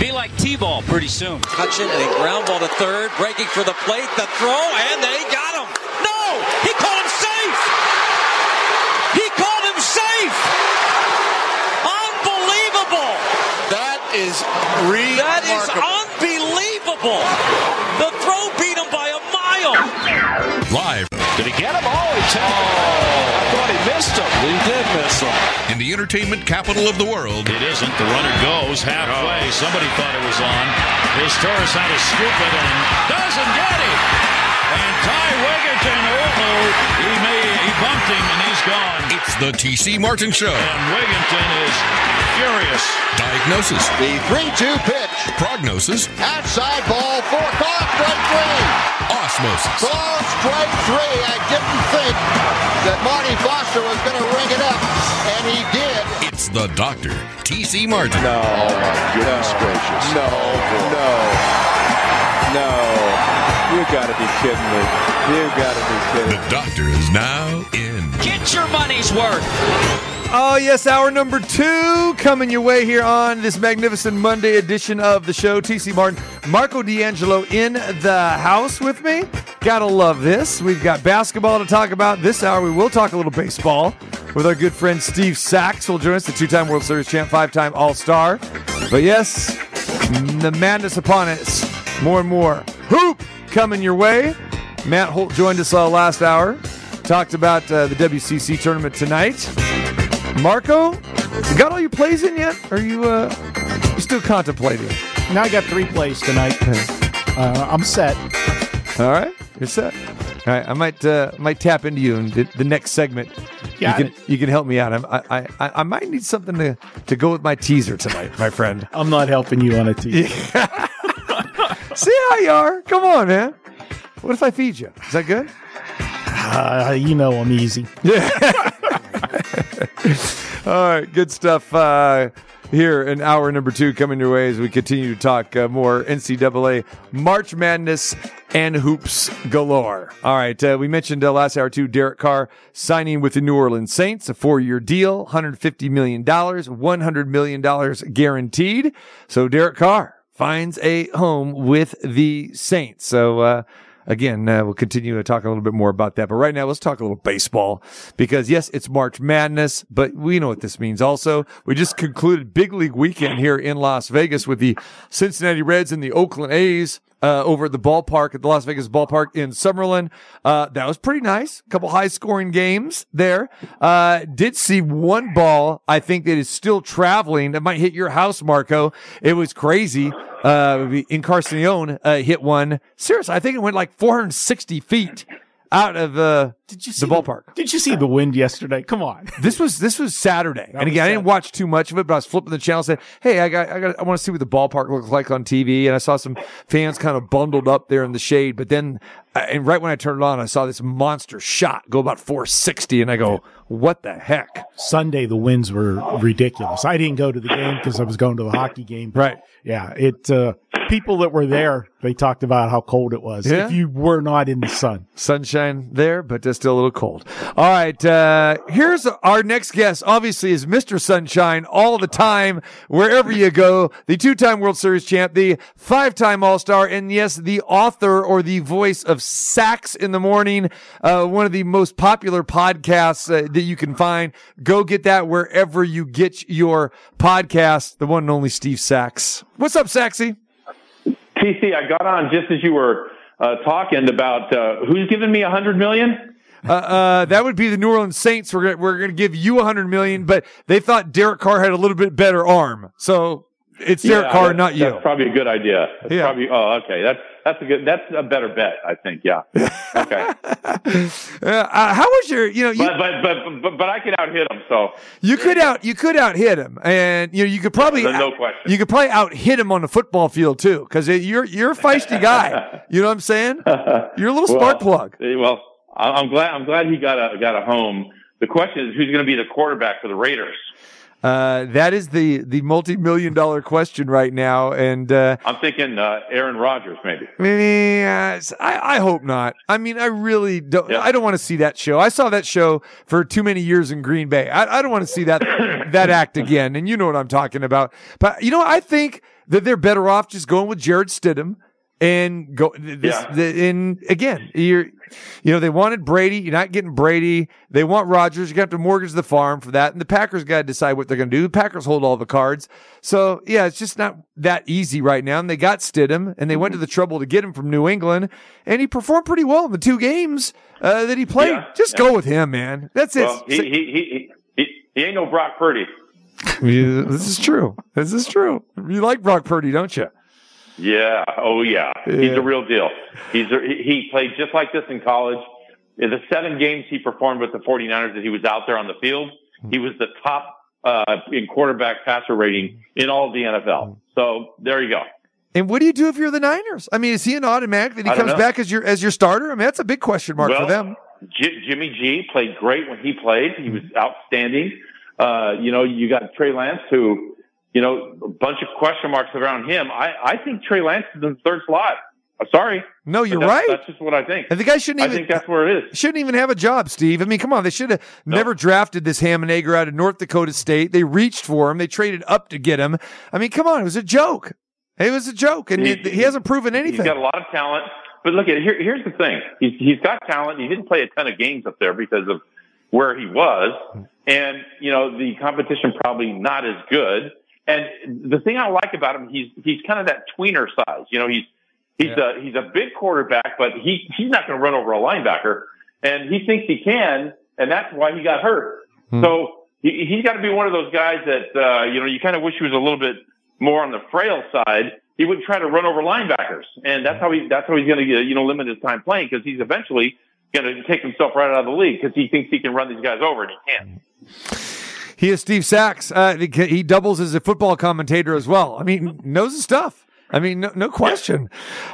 Be like T-ball pretty soon. Hutchin and a ground ball to third, breaking for the plate, the throw, and they got him. No! He called him safe! He called him safe! Unbelievable! That is remarkable. That is unbelievable! The throw beat him by a mile! Live Did he get him? Oh, he took I thought he missed him. He did miss him. in the entertainment capital of the world. It isn't. The runner goes halfway. Somebody thought it was on. His Torres had to scoop it and doesn't get it. And Ty Wigginton, oh, he may he bumped him and he's gone. It's the TC Martin Show. And Wigginton is furious. Diagnosis, The 3-2 pitch. prognosis, Outside ball for call strike three. osmosis. Call strike three. I didn't think that Marty Foster was going to ring it up, and he did. It's the doctor, TC Martin. No. Oh my goodness no. gracious. No. No. No. You gotta be kidding me. You gotta be kidding me. The doctor is now in. Get your money's worth. Oh, yes, hour number two coming your way here on this magnificent Monday edition of the show. TC Martin, Marco D'Angelo in the house with me. Gotta love this. We've got basketball to talk about this hour. We will talk a little baseball with our good friend Steve Sax, will join us, the two time World Series champ, five time All Star. But yes, the madness upon us. More and more. Hoop coming your way. Matt Holt joined us uh, last hour. Talked about uh, the WCC tournament tonight. Marco, you got all your plays in yet? Are you uh, you still contemplating? Now I got three plays tonight. Uh, I'm set. All right, you're set. All right, I might uh, might tap into you in the, the next segment. Got you it. can you can help me out. I'm, I, I I might need something to to go with my teaser tonight, my friend. I'm not helping you on a team. See how you are. Come on, man. What if I feed you? Is that good? Uh, you know I'm easy. Yeah. All right, good stuff. Uh, here in hour number two coming your way as we continue to talk uh, more NCAA March Madness and hoops galore. All right, uh, we mentioned uh, last hour too Derek Carr signing with the New Orleans Saints, a four-year deal, $150 million, $100 million guaranteed. So Derek Carr finds a home with the Saints. So, uh, Again, uh, we'll continue to talk a little bit more about that. But right now, let's talk a little baseball because yes, it's March Madness, but we know what this means also. We just concluded big league weekend here in Las Vegas with the Cincinnati Reds and the Oakland A's. Uh, over at the ballpark at the Las Vegas ballpark in Summerlin. Uh, that was pretty nice. A couple high scoring games there. Uh, did see one ball, I think that is still traveling that might hit your house, Marco. It was crazy. Uh, Encarnacion, uh, hit one. Seriously, I think it went like 460 feet out of, uh, Did you see the ballpark. Did you see the wind yesterday? Come on. This was this was Saturday, and again, I didn't watch too much of it, but I was flipping the channel. And said, "Hey, I got, I got, I want to see what the ballpark looks like on TV." And I saw some fans kind of bundled up there in the shade. But then, uh, and right when I turned it on, I saw this monster shot go about 460, and I go, "What the heck?" Sunday the winds were ridiculous. I didn't go to the game because I was going to the hockey game. Right. Yeah. It. Uh, people that were there, they talked about how cold it was. Yeah? If you were not in the sun. sunshine there, but it's still a little cold. All right, uh, here's our next guest. Obviously, is Mr. Sunshine all the time, wherever you go. The two-time World Series champ, the five-time All-Star, and yes, the author or the voice of Sax in the Morning, uh, one of the most popular podcasts uh, that you can find. Go get that wherever you get your podcast. The one and only Steve Sax. What's up, Saxy? TC, I got on just as you were uh, talking about uh, who's giving me a hundred million. Uh, uh, that would be the New Orleans Saints. We're gonna, we're going to give you a hundred million, but they thought Derek Carr had a little bit better arm, so it's Derek Yeah, Carr, not you. That's probably a good idea. That's Yeah. Probably. Oh, okay. That's that's a good. That's a better bet, I think. Yeah. Okay. Uh, how was your? You know, you, but, but but but but I could out hit him. So you could out you could out hit him, and you know you could probably no question. you could probably out hit him on the football field too, because you're you're a feisty guy. you know what I'm saying? You're a little spark well, plug. eh, Well, I'm glad. I'm glad he got a got a home. The question is, who's going to be the quarterback for the Raiders? Uh, that is the the multi million dollar question right now, and uh, I'm thinking uh, Aaron Rodgers, maybe. Yes, I, I hope not. I mean, I really don't. Yeah. I don't want to see that show. I saw that show for too many years in Green Bay. I, I don't want to see that that act again. And you know what I'm talking about. But you know, I think that they're better off just going with Jarrett Stidham and go this Yeah. the, and again you're you know they wanted Brady. You're not getting Brady. They want Rodgers you're gonna have to mortgage the farm for that. And the Packers got to decide what they're gonna do. The Packers hold all the cards. So yeah it's just not that easy right now. And they got Stidham and they went to the trouble to get him from New England. And he performed pretty well in the two games uh, that he played. Yeah, just yeah. go with him man. That's it. Well, he, he, he, he, he ain't no Brock Purdy. This is true. This is true. You like Brock Purdy don't you Yeah. Oh, yeah. He's a real deal. He's a, he played just like this in college. In the seven games he performed with the 49ers that he was out there on the field, he was the top uh, in quarterback passer rating in all of the NFL. So there you go. And what do you do if you're the Niners? I mean, is he an automatic that he comes know. back as your as your starter? I mean, that's a big question mark well, for them. J- Jimmy G played great when he played. He was outstanding. Uh, you know, you got Trey Lance, who, you know, a bunch of question marks around him. I, I think Trey Lance is in the third slot. I'm sorry. No, you're that's, right. That's just what I think. And the guy shouldn't even. I think that's where it is. shouldn't even have a job, Steve. I mean, come on, they should have never drafted this ham and egger out of North Dakota State. They reached for him. They traded up to get him. I mean, come on, it was a joke. It was a joke, and he, he hasn't proven anything. He's got a lot of talent. But look at here. Here's the thing. He's he's got talent. He didn't play a ton of games up there because of where he was, and you know the competition probably not as good. And the thing I like about him, he's he's kind of that tweener size. You know, he's he's a he's a big quarterback, but he he's not going to run over a linebacker, and he thinks he can, and that's why he got hurt. So he, he's got to be one of those guys that uh, you know you kind of wish he was a little bit more on the frail side. He would try to run over linebackers, and that's how he that's how he's going to you know limit his time playing because he's eventually going to take himself right out of the league because he thinks he can run these guys over and he can't. He is Steve Sax. Uh, he doubles as a football commentator as well. I mean, knows his stuff. I mean, no, no question.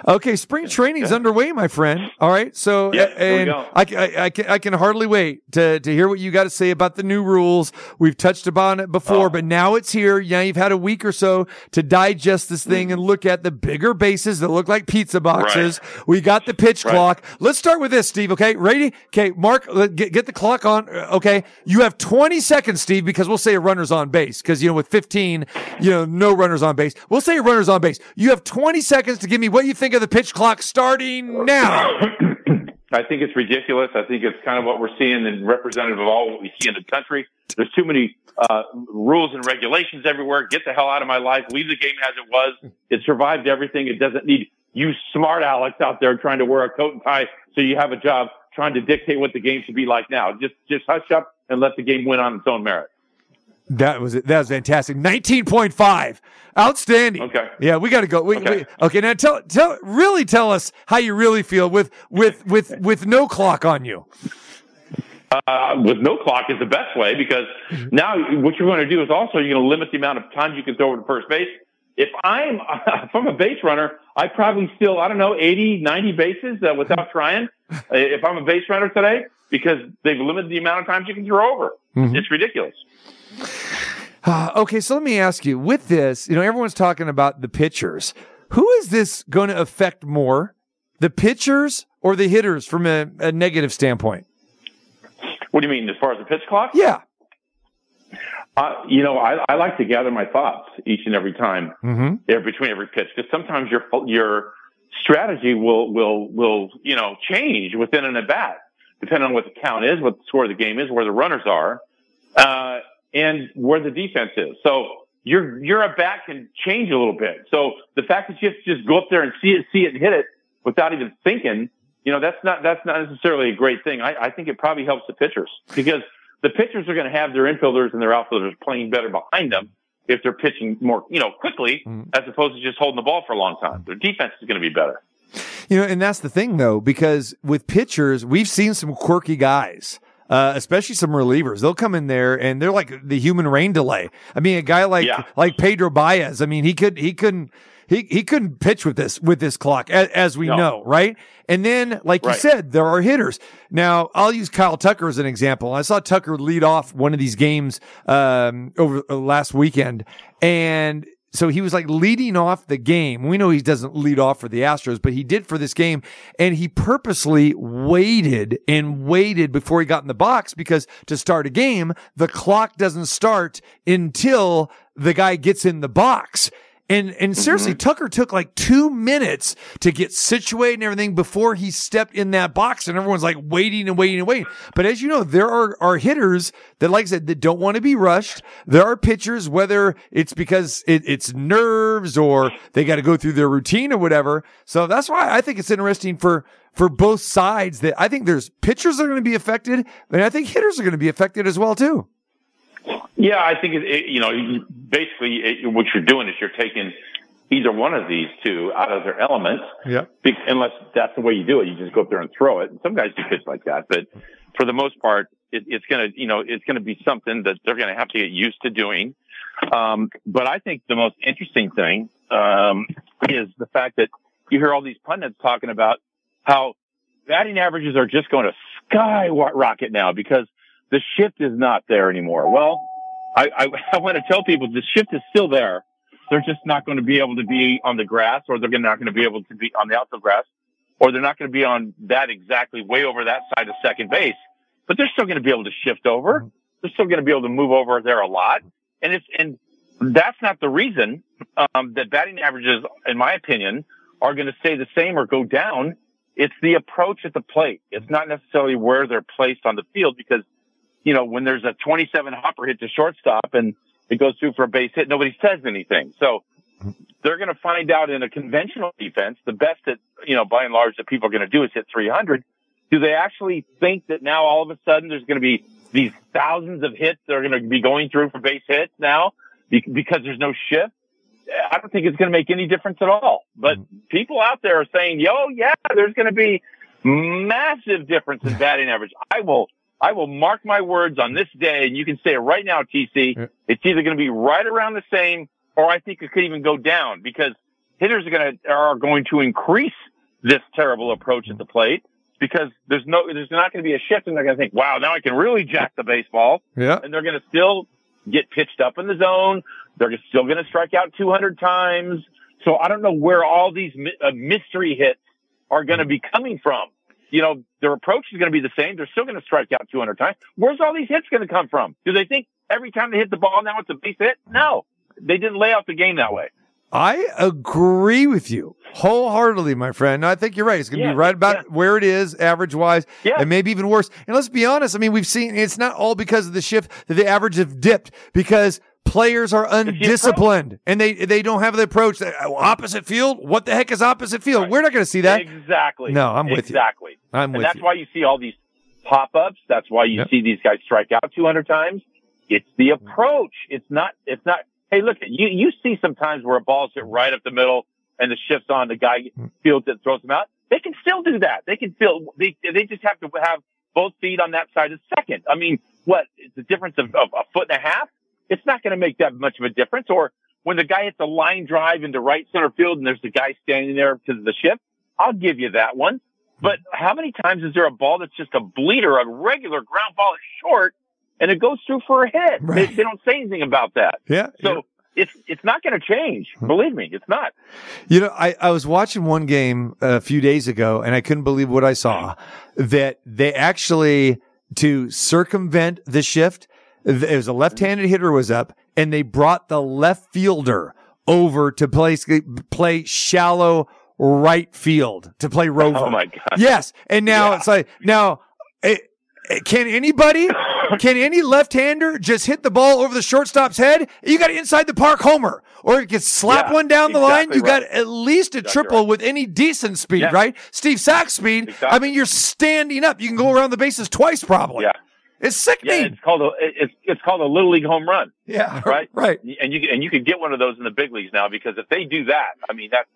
Okay, spring training's underway, my friend. All right, so Yeah, and. I, I, I, can, I can hardly wait to, to hear what you got to say about the new rules. We've touched upon it before, Oh. but now it's here. Yeah, you've had a week or so to digest this thing and look at the bigger bases that look like pizza boxes. We got the pitch Right. clock. Let's start with this, Steve. Okay, ready? Okay, Mark, get, get the clock on. Uh, Okay, you have 20 seconds, Steve, because we'll say a runner's on base. Because you know, with 15, you know, no runners on base. We'll say a runner's on base. You have 20 seconds to give me what you think of the pitch clock starting now. I think it's ridiculous. I think it's kind of what we're seeing and representative of all what we see in the country. There's too many uh, rules and regulations everywhere. Get the hell out of my life. Leave the game as it was. It survived everything. It doesn't need you smart Alex out there trying to wear a coat and tie so you have a job trying to dictate what the game should be like now. Just just hush up and let the game win on its own merit. That was it. that was fantastic. 19.5. Outstanding. Okay. Yeah, we got to go. We, Okay. we- okay, now tell tell really tell us how you really feel with with with with no clock on you. uh, with no clock is the best way because now what you're going to do is also you're going to limit the amount of times you can throw over to first base. If I'm if I'm a base runner, I probably still I don't know 80, 90 bases uh, without trying. Uh, if I'm a base runner today, because they've limited the amount of times you can throw over. It's ridiculous. Uh, okay, so let me ask you with this, you know, everyone's talking about the pitchers. Who is this going to affect more? The pitchers or the hitters from a, a negative standpoint? What do you mean as far as the pitch clock? Yeah. Uh, you know, I, I like to gather my thoughts each and every time Mm-hmm. there between every pitch because sometimes your your strategy will will will you know change within an at bat depending on what the count is, what the score of the game is, where the runners are, uh, and where the defense is. So your your at bat can change a little bit. So the fact that you have to just go up there and see it, see it, and hit it without even thinking, you know, that's not that's not necessarily a great thing. I, I think it probably helps the pitchers because the pitchers are going to have their infielders and their outfielders playing better behind them if they're pitching more, you know, quickly mm. as opposed to just holding the ball for a long time. Their defense is going to be better. You know, and that's the thing though, because with pitchers, we've seen some quirky guys. Uh, especially some relievers. They'll come in there and they're like the human rain delay. I mean, a guy like, Yeah. like Pedro Baez. I mean, he could, he couldn't, he, he couldn't pitch with this, with this clock as, as we No. know, right? And then, like you said, there are hitters. Now, I'll use Kyle Tucker as an example. I saw Tucker lead off one of these games, um, over uh, last weekend and so he was like leading off the game. We know he doesn't lead off for the Astros, but he did for this game. And he purposely waited and waited before he got in the box because to start a game, the clock doesn't start until the guy gets in the box. And and mm-hmm. seriously, Tucker took like two minutes to get situated and everything before he stepped in that box, and everyone's like waiting and waiting and waiting. But as you know, there are are hitters that, like I said, that don't want to be rushed. There are pitchers, whether it's because it, it's nerves or they got to go through their routine or whatever. So that's why I think it's interesting for for both sides. That I think there's pitchers that are going to be affected, and I think hitters are going to be affected as well too. Yeah, I think it, it, you know basically it, what you're doing is you're taking either one of these two out of their elements. Yeah. Unless that's the way you do it, you just go up there and throw it. And some guys do pitch like that, but for the most part, it, it's gonna you know it's gonna be something that they're gonna have to get used to doing. Um, but I think the most interesting thing um, is the fact that you hear all these pundits talking about how batting averages are just going to skyrocket now because the shift is not there anymore. Well, I, I, I want to tell people the shift is still there. They're just not going to be able to be on the grass or they're not going to be able to be on the outfield grass or they're not going to be on that exactly way over that side of second base, but they're still going to be able to shift over. They're still going to be able to move over there a lot. And it's, and that's not the reason, um, that batting averages, in my opinion, are going to stay the same or go down. It's the approach at the plate. It's not necessarily where they're placed on the field because you know, when there's a 27 hopper hit to shortstop and it goes through for a base hit, nobody says anything. So they're going to find out in a conventional defense, the best that, you know, by and large that people are going to do is hit 300. Do they actually think that now all of a sudden there's going to be these thousands of hits that are going to be going through for base hits now because there's no shift? I don't think it's going to make any difference at all. But mm-hmm. people out there are saying, yo, yeah, there's going to be massive difference in batting average. I will, I will mark my words on this day, and you can say it right now, TC. It's either going to be right around the same, or I think it could even go down because hitters are going to are going to increase this terrible approach at the plate because there's no there's not going to be a shift, and they're going to think, wow, now I can really jack the baseball, Yeah. and they're going to still get pitched up in the zone. They're still going to strike out 200 times. So I don't know where all these uh, mystery hits are going to be coming from. You know, their approach is going to be the same. They're still going to strike out 200 times. Where's all these hits going to come from? Do they think every time they hit the ball now it's a base hit? No, they didn't lay out the game that way. I agree with you wholeheartedly, my friend. I think you're right. It's going to Yeah, be right about where it is, average wise, Yeah. and maybe even worse. And let's be honest. I mean, we've seen it's not all because of the shift that the average have dipped because players are undisciplined and they they don't have the approach. That, oh, opposite field. What the heck is opposite field? We're not going to see that. Exactly. No, I'm with you. exactly. I'm and with that's you. why you see all these pop ups. That's why you Yep. see these guys strike out 200 times. It's the mm-hmm. approach. It's not, it's not, hey, look, you, you see sometimes where a ball's hit right up the middle and the shift's on the guy mm. fields it, throws them out. They can still do that. They can still, they, they just have to have both feet on that side of second. I mean, what? the difference of, of a foot and a half. It's not going to make that much of a difference. Or when the guy hits a line drive into right center field and there's the guy standing there to the shift, I'll give you that one. But how many times is there a ball that's just a bleeder, a regular ground ball is short, and it goes through for a hit? They, they don't say anything about that. Yeah. So it's it's not going to change. Hmm. Believe me, it's not. You know, I, I was watching one game a few days ago and I couldn't believe what I saw that they actually, to circumvent the shift, it was a left-handed hitter was up and they brought the left fielder over to play, play shallow right field to play rover. Oh my god. Yes. And now it's like, now, eh, eh, can anybody, can any left-hander just hit the ball over the shortstop's head? You got inside the park homer, or you can slap Yeah, one down the line. exactly You got at least a triple with any decent speed, Yeah. right? Steve Sax's speed. I mean, you're standing up. You can go around the bases twice, probably. Yeah. It's sickening. Yeah, it's called a it's it's called a little league home run. Yeah, right, right. And you and you can get one of those in the big leagues now because if they do that, I mean that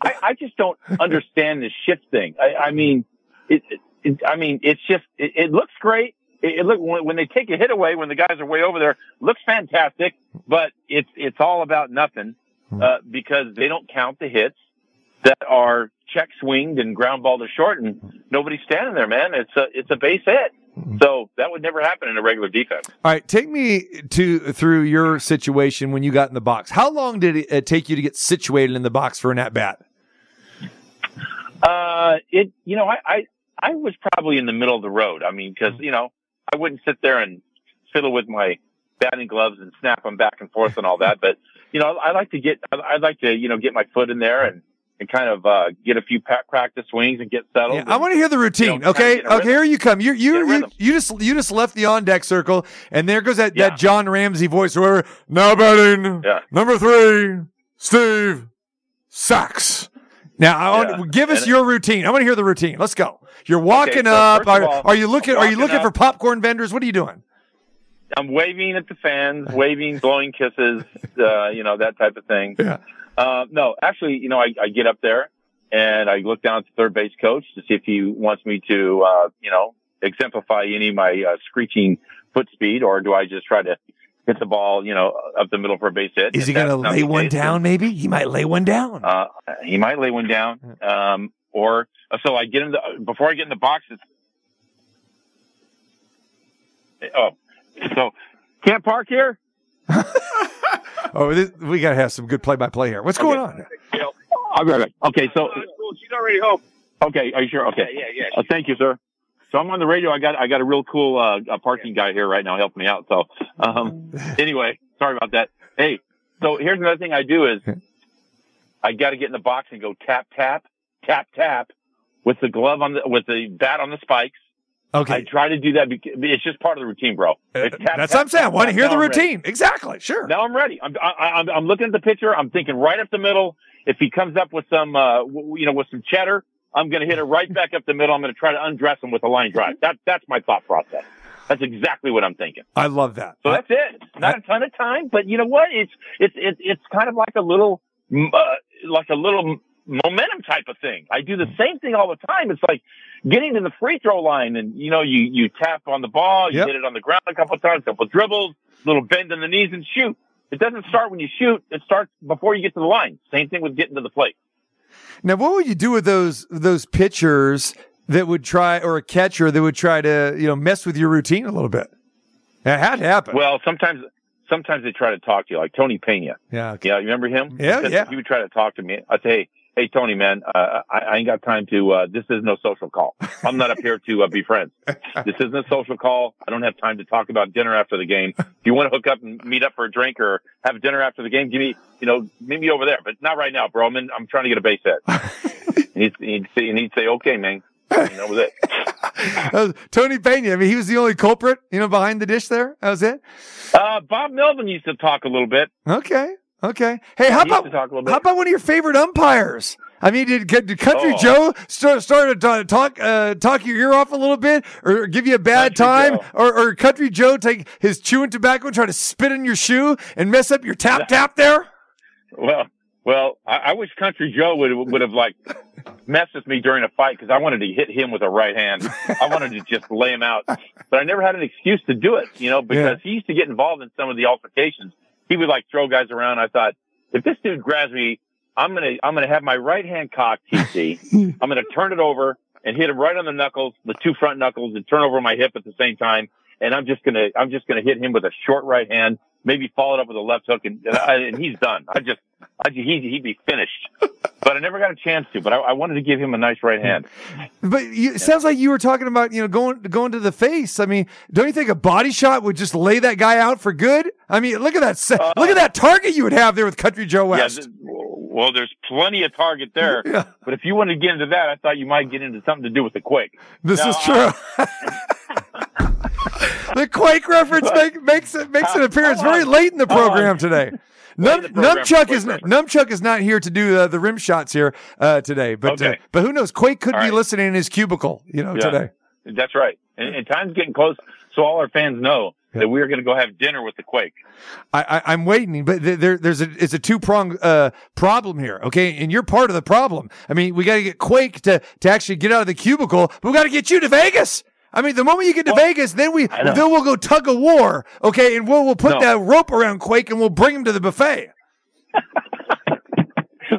I, I just don't understand this shift thing. I, I mean, it, it, it I mean it's just it, it looks great. It, it look when, when they take a hit away when the guys are way over there, looks fantastic. But it's it's all about nothing uh, because they don't count the hits that are check swinged and ground ball to short, and nobody's standing there, man. It's a it's a base hit. So that would never happen in a regular defense. All right, take me to through your situation when you got in the box. How long did it uh, take you to get situated in the box for an at bat? Uh, it, you know, I, I, I was probably in the middle of the road. I mean, cause, you know, I wouldn't sit there and fiddle with my batting gloves and snap them back and forth and all that. But you know, I like to get, I- I'd like to, you know, get my foot in there and, and kind of uh, get a few practice swings and get settled. Yeah, I want to hear the routine. know, okay, kinda get a okay, here you come. You you you, you just you just left the on deck circle, and there goes that, Yeah. that John Ramsey voice. Where now batting Yeah. number three, Steve Sax. Now, I want, Yeah. give us And- your routine. I want to hear the routine. Let's go. You're walking so up. Are, all, are you looking? Are you looking for popcorn vendors? What are you doing? I'm waving at the fans, waving, blowing kisses, uh, you know, that type of thing. Yeah. Uh, no, actually, you know, I, I get up there and I look down at the third base coach to see if he wants me to, uh, you know, exemplify any of my uh, screeching foot speed, or do I just try to hit the ball, you know, up the middle for a base hit? Is he going to lay one case, down? Maybe he might lay one down. Uh, he might lay one down. Um, or so I get in the before I get in the box. It's, oh, so can't park here. oh, this, we got to have some good play-by-play here. What's going on? I'll be right back. Okay, so She's already home. okay, are you sure? Okay, Yeah, yeah, Uh, thank you, sir. So I'm on the radio. I got I got a real cool uh, a parking guy here right now helping me out. So um, anyway, sorry about that. Hey, so here's another thing I do is I got to get in the box and go tap tap tap tap with the glove on the with the bat on the spikes. I Okay, try to do that because it's just part of the routine, bro. Uh, tap, that's tap, what I'm saying. I want to hear the routine. Exactly. Sure. Now I'm ready. I'm, I, I'm, I'm looking at the pitcher. I'm thinking right up the middle. If he comes up with some, uh, w- you know, with some cheddar, I'm going to hit it right back up the middle. I'm going to try to undress him with a line drive. That, that's my thought process. That's exactly what I'm thinking. I love that. So that's it. Not a ton of time, but you know what? It's, it's, it's, it's kind of like a little, uh, like a little momentum type of thing. I do the same thing all the time. It's like getting to the free throw line and, you know, you, you tap on the ball, you Yep. hit it on the ground a couple of times, couple of dribbles, little bend in the knees and shoot. It doesn't start when you shoot. It starts before you get to the line. Same thing with getting to the plate. Now, what would you do with those those pitchers that would try, or a catcher that would try to, you know, mess with your routine a little bit? That had to happen. Well, sometimes, sometimes they try to talk to you, like Tony Pena. yeah. Okay. Yeah, you remember him? Yeah, He yeah. He would try to talk to me. I'd say, hey, hey, Tony, man, uh, I, I ain't got time to, uh, this is no social call. I'm not up here to uh, be friends. This isn't a social call. I don't have time to talk about dinner after the game. If you want to hook up and meet up for a drink or have dinner after the game, give me, you know, meet me over there, but not right now, bro. I'm in, I'm trying to get a base hit. and he'd, he'd say, and he'd say, okay, man. And that was it. That was Tony Pena. I mean, he was the only culprit, you know, behind the dish there. That was it. Uh, Bob Melvin used to talk a little bit. Okay. Okay. Hey, how about talk a bit. how about one of your favorite umpires? I mean, did, did Country Oh. Joe start started to talk uh, talk your ear off a little bit, or give you a bad Country time, or, or Country Joe take his chewing tobacco and try to spit in your shoe and mess up your tap tap there? Well, well, I, I wish Country Joe would would have like messed with me during a fight because I wanted to hit him with a right hand. I wanted to just lay him out, but I never had an excuse to do it. You know, because he used to get involved in some of the altercations. He would like throw guys around. I thought if this dude grabs me, I'm gonna I'm gonna have my right hand cocked. TC. I'm gonna turn it over and hit him right on the knuckles, the two front knuckles, and turn over my hip at the same time. And I'm just gonna I'm just gonna hit him with a short right hand, maybe follow it up with a left hook, and, and, I, and he's done. I just I, he'd, he'd be finished. But I never got a chance to. But I, I wanted to give him a nice right hand. But you, it sounds like you were talking about you know going going to the face. I mean, don't you think a body shot would just lay that guy out for good? I mean, look at that se- look at that target you would have there with Country Joe Uh, Yeah. Well, there's plenty of target there. Yeah. But if you want to get into that, I thought you might get into something to do with the quake. This No, is true. the Quake reference make, makes it makes an appearance very late in the program today. Num, Numchuck is reference. Numchuck is not here to do uh, the rim shots here uh, today, but uh, but who knows? Quake could All be right. listening in his cubicle, you know, Yeah. today. That's right. And, and time's getting close, so all our fans know that we're going to go have dinner with the quake. I, I, I'm waiting, but there, there's a it's a two prong uh, problem here. Okay, and you're part of the problem. I mean, we got to get Quake to to actually get out of the cubicle, but we got to get you to Vegas. I mean, the moment you get to Vegas, then we then we'll go tug of war. Okay, and we'll we'll put No. that rope around Quake and we'll bring him to the buffet.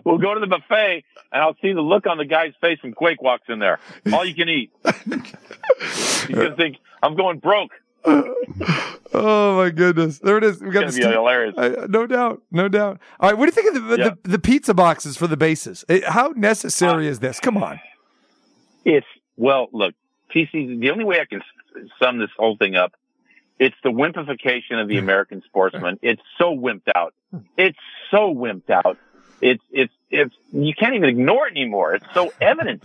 We'll go to the buffet, and I'll see the look on the guy's face when Quake walks in there. All you can eat. He's to think, I'm going broke. Oh my goodness, there it is. We got It's to be hilarious. I- no doubt, no doubt. All right, what do you think of the Yeah. the, the pizza boxes for the bases? Eh, How necessary is this? Come on. It's, well, look, TC, the only way I can sum this whole thing up It's the wimpification of the American sportsman. It's so wimped out. It's so wimped out. It's, it's, it's, you can't even ignore it anymore. It's so evident.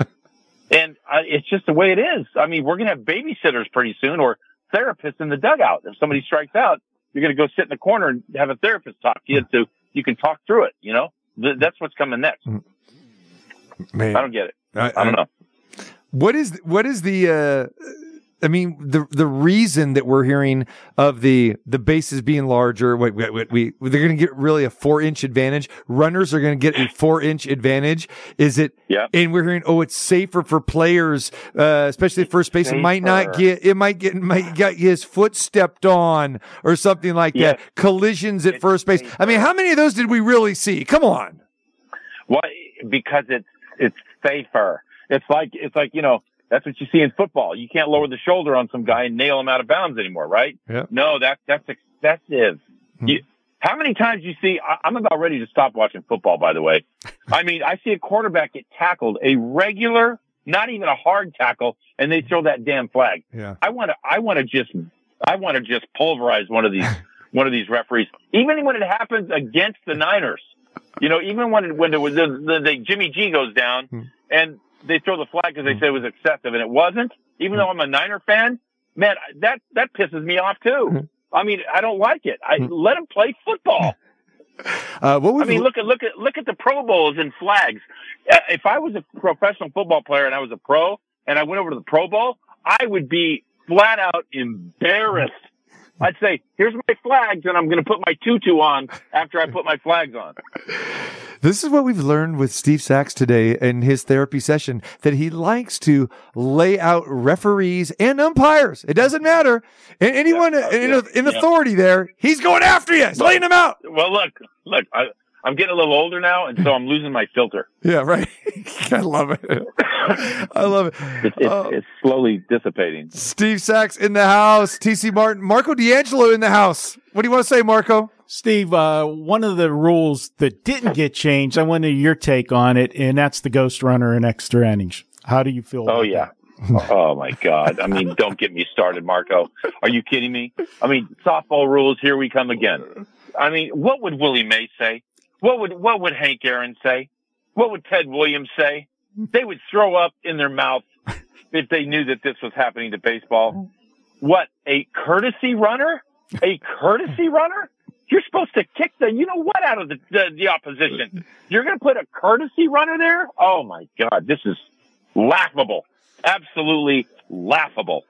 And uh, it's just the way it is. I mean, we're going to have babysitters pretty soon or therapists in the dugout. If somebody strikes out, you're going to go sit in the corner and have a therapist talk to you so you can talk through it. You know, Th- that's what's coming next. Man, I don't get it. I, I don't know. What is what is the uh I mean the the reason that we're hearing of the the bases being larger wait, wait, wait, we they're going to get really a 4 inch advantage. Runners are going to get a 4 inch advantage. Is it Yeah. and we're hearing oh it's safer for players uh especially at first base it might not get it might get might get his foot stepped on or something like that. Collisions at It's first base. I mean how many of those did we really see? Come on. Why? Because it's it's safer. It's like it's like you know that's what you see in football. You can't lower the shoulder on some guy and nail him out of bounds anymore, right? Yeah. No, that's that's excessive. Hmm. You, how many times you see? I, I'm about ready to stop watching football. By the way, I mean I see a quarterback get tackled, a regular, not even a hard tackle, and they throw that damn flag. yeah I want to I want to just I want to just pulverize one of these one of these referees, even when it happens against the Niners. You know, even when it, when it was the, the, the Jimmy G goes down Hmm. and they throw the flag because they say it was excessive and it wasn't. Even though I'm a Niner fan, man, that that pisses me off too. I mean, I don't like it. I let them play football. uh what was I mean, look at look at look at the Pro Bowls and flags. Uh, If I was a professional football player and I was a pro and I went over to the Pro Bowl, I would be flat out embarrassed. I'd say, "Here's my flags, and I'm going to put my tutu on after I put my flags on." This is what we've learned with Steve Sax today in his therapy session that he likes to lay out referees and umpires. It doesn't matter. And anyone Yeah, in, yeah, in yeah. authority there, he's going after you. He's laying them out. Well, look, look, I, I'm getting a little older now, and so I'm losing my filter. Yeah, right. I love it. I love it. It's, it's, Oh, it's slowly dissipating. Steve Sax in the house. TC Martin. Marco D'Angelo in the house. What do you want to say, Marco? Steve, uh, one of the rules that didn't get changed, I wanted your take on it, and that's the ghost runner in extra innings. How do you feel? Oh about yeah. that? oh my God. I mean, don't get me started, Marco. Are you kidding me? I mean, softball rules. Here we come again. I mean, what would Willie May say? What would what would Hank Aaron say? What would Ted Williams say? They would throw up in their mouth if they knew that this was happening to baseball. What a courtesy runner? A courtesy runner? You're supposed to kick the you know what out of the the, the opposition. You're going to put a courtesy runner there? Oh my God, this is laughable. Absolutely laughable.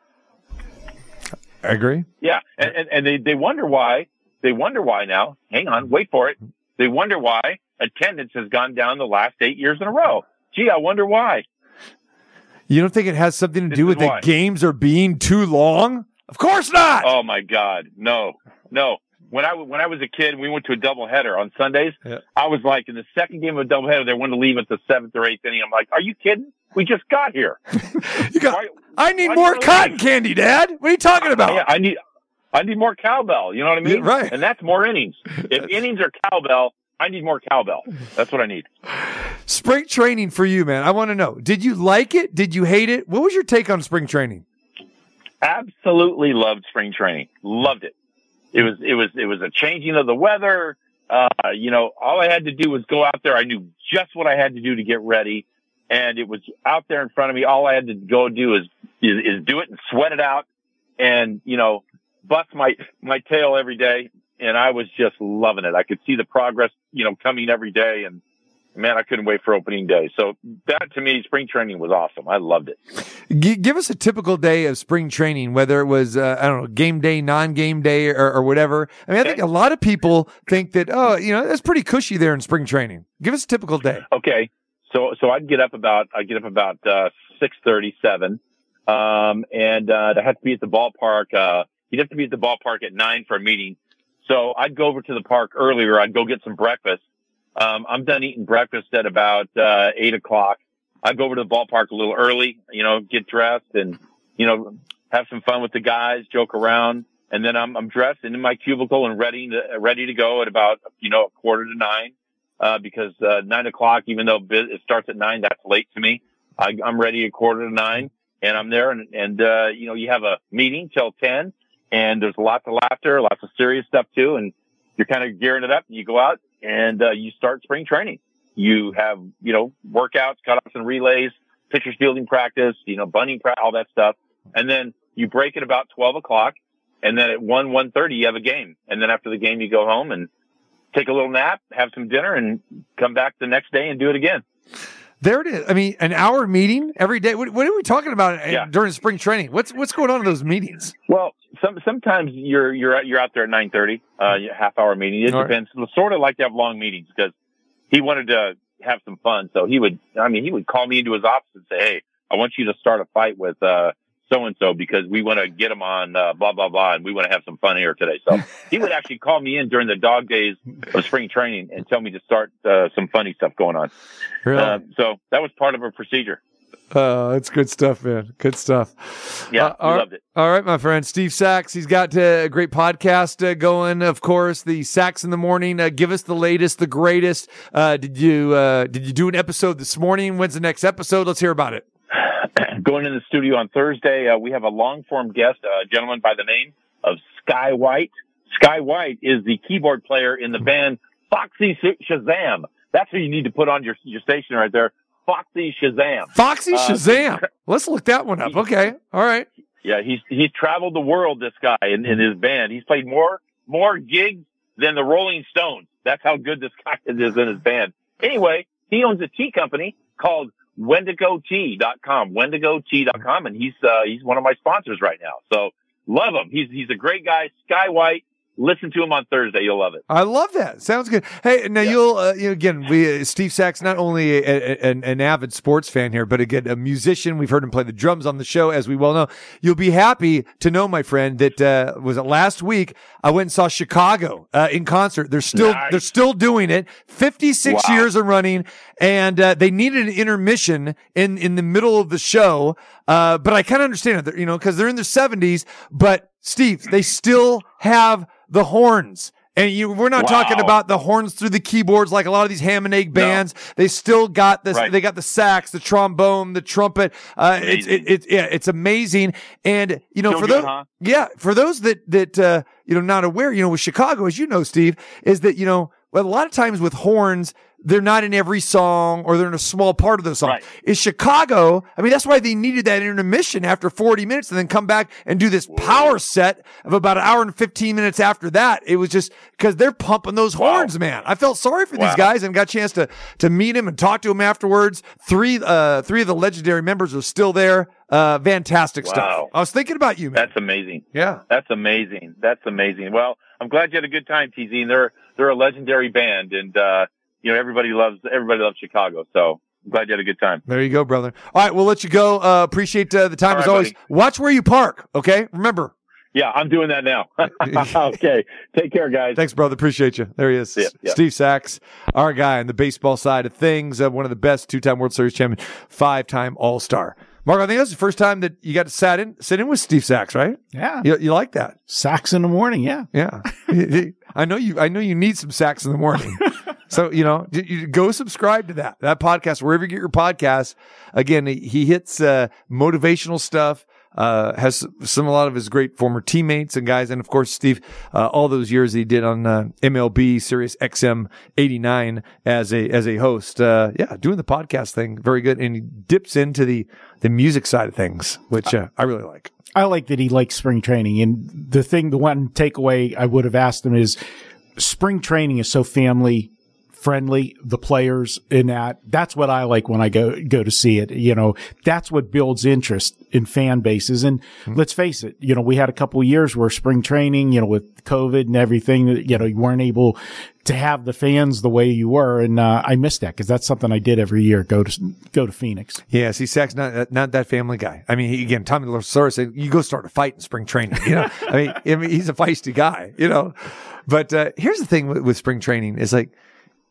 I agree. Yeah, and, and, and they, they wonder why. They wonder why now. Hang on, wait for it. They wonder why attendance has gone down the last eight years in a row. Gee, I wonder why. You don't think it has something to This do with the why. games are being too long? Of course not. Oh my God, no, no. When I when I was a kid, we went to a doubleheader on Sundays. Yeah. I was like, in the second game of a doubleheader, they wanted to leave at the seventh or eighth inning. I'm like, are you kidding? We just got here. You got, Why- I need more cotton leave? candy, Dad. What are you talking about? Yeah, I need I need more cowbell. You know what I mean? Yeah, right. And that's more innings. If innings are cowbell, I need more cowbell. That's what I need. Spring training for you, man. I want to know. Did you like it? Did you hate it? What was your take on spring training? absolutely loved spring training. Loved it. It was it was it was a changing of the weather. Uh, you know, all I had to do was go out there. I knew just what I had to do to get ready, and it was out there in front of me. All I had to go do is is, is do it and sweat it out, and you know, bust my my tail every day. And I was just loving it. I could see the progress, you know, coming every day, and man, I couldn't wait for opening day. So that to me, spring training was awesome. I loved it. G- give us a typical day of spring training, whether it was, uh, I don't know, game day, non game day, or, or whatever. I mean, I think a lot of people think that, oh, you know, that's pretty cushy there in spring training. Give us a typical day. Okay. So, so I'd get up about, I get up about, uh, 637. Um, and, uh, to have to be at the ballpark, uh, you'd have to be at the ballpark at nine for a meeting. So I'd go over to the park earlier. I'd go get some breakfast. Um, I'm done eating breakfast at about, uh, eight o'clock. I'd go over to the ballpark a little early, you know, get dressed and, you know, have some fun with the guys, joke around. And then I'm, I'm dressed and in my cubicle and ready to, ready to go at about, you know, a quarter to nine uh, because uh, nine o'clock, even though it starts at nine, that's late to me. I, I'm ready at quarter to nine, and I'm there, and, and uh, you know, you have a meeting till ten, and there's lots of laughter, lots of serious stuff too. And you're kind of gearing it up. You go out and uh, you start spring training. You have, you know, workouts, cutoffs and relays, pitchers fielding practice, you know, bunting all that stuff. And then you break at about 12 o'clock. And then at 1, 1.30, you have a game. And then after the game, you go home and take a little nap, have some dinner and come back the next day and do it again. There it is. I mean, an hour meeting every day. What, what are we talking about uh, Yeah. during spring training? What's what's going on in those meetings? Well, some, sometimes you're, you're, out- you're out there at 9.30, uh, half hour meeting. It All right. depends. Sort of like to have long meetings because he wanted to have some fun. So he would, I mean, he would call me into his office and say, Hey, I want you to start a fight with, uh, so and so because we want to get him on, uh, blah, blah, blah. And we want to have some fun here today. So he would actually call me in during the dog days of spring training and tell me to start, uh, some funny stuff going on. Really? Uh, so that was part of a procedure. Uh, it's good stuff, man. Good stuff. Yeah, Uh, all- loved it. All right, my friend Steve Sax. He's got uh, a great podcast uh, going. Of course, the Sax in the Morning. Uh, give us the latest, the greatest. Uh, did you uh, did you do an episode this morning? When's the next episode? Let's hear about it. Going in the studio on Thursday, uh, we have a long form guest, a gentleman by the name of Sky White. Sky White is the keyboard player in the band Foxy Shazam. That's who you need to put on your, your station right there. Foxy Shazam. Foxy Uh, Shazam. Let's look that one up. Okay. All right. Yeah, he's he's traveled the world. This guy in, in his band, he's played more more gigs than the Rolling Stones. That's how good this guy is in his band. Anyway, he owns a tea company called WendigoTea.com, WendigoTea.com, and he's uh, he's one of my sponsors right now. So love him. He's he's a great guy. Sky White. Listen to him on Thursday. You'll love it. I love that. Sounds good. Hey, now you'll uh, you again. We uh, Steve Sax, not only a, a- an, an avid sports fan here, but again a musician. We've heard him play the drums on the show, as we well know. You'll be happy to know, my friend, that uh, was it last week. I went and saw Chicago uh, in concert. They're still Nice. they're still doing it. Fifty six Wow. years of running, and uh, they needed an intermission in in the middle of the show. Uh, but I kind of understand it, you know, because they're in their seventies. But Steve, they still have the horns. And you, we're not talking about the horns through the keyboards like a lot of these ham and egg bands. They still got this. Right. They got the sax, the trombone, the trumpet. Uh, it's it, it, yeah, it's amazing. And you know, Still for those, huh? yeah, for those that that uh, you know not aware, you know, with Chicago, as you know, Steve, is that you know, a lot of times with horns. They're not in every song or they're in a small part of the song. Right. Is Chicago, I mean, that's why they needed that intermission after 40 minutes and then come back and do this power set of about an hour and 15 minutes after that. It was just because they're pumping those Wow. horns, man. I felt sorry for these guys and got a chance to, to meet him and talk to him afterwards. Three, uh, three of the legendary members are still there. Uh, fantastic stuff. I was thinking about you, man. That's amazing. yeah. That's amazing. That's amazing. Well, I'm glad you had a good time, TC. And they're they're a legendary band, and uh, you know everybody loves everybody loves Chicago. So I'm glad you had a good time. There you go, brother. All right. We'll let you go. Uh, appreciate uh, the time All as right, always. buddy. Watch where you park. Okay. Remember. Yeah, I'm doing that now. okay, take care, guys. Thanks, brother. Appreciate you. There he is. Yeah, yeah. Steve Sax, our guy on the baseball side of things, uh, one of the best two time World Series champion, five time All Star. Mark, I think that's the first time that you got to sat in, sit in with Steve Sax, right? Yeah. You, you like that? Sax in the morning. Yeah. Yeah. I know you, I know you need some Sax in the morning. So, you know, you, you go subscribe to that, that podcast, wherever you get your podcasts. Again, he, he hits, uh, motivational stuff, uh, has some, a lot of his great former teammates and guys. And of course, Steve, uh, all those years he did on, uh, MLB Sirius XM 89 as a, as a host. Uh, yeah, doing the podcast thing. Very good. And he dips into the, the music side of things, which, uh, I really like. I like that he likes spring training. And the thing, the one takeaway I would have asked him is spring training is so family friendly, the players in that. That's what I like when I go, go to see it. You know, that's what builds interest in fan bases. And let's face it, you know, we had a couple of years where spring training, you know, with COVID and everything, you know, you weren't able to have the fans the way you were. And, uh, I missed that because that's something I did every year. Go to, go to Phoenix. Yeah, see, Sax not not that family guy. I mean, he, again, Tommy Lasorda said, "You go start a fight in spring training." You know, I mean, I mean, he's a feisty guy. You know, but uh, here's the thing with, with spring training is like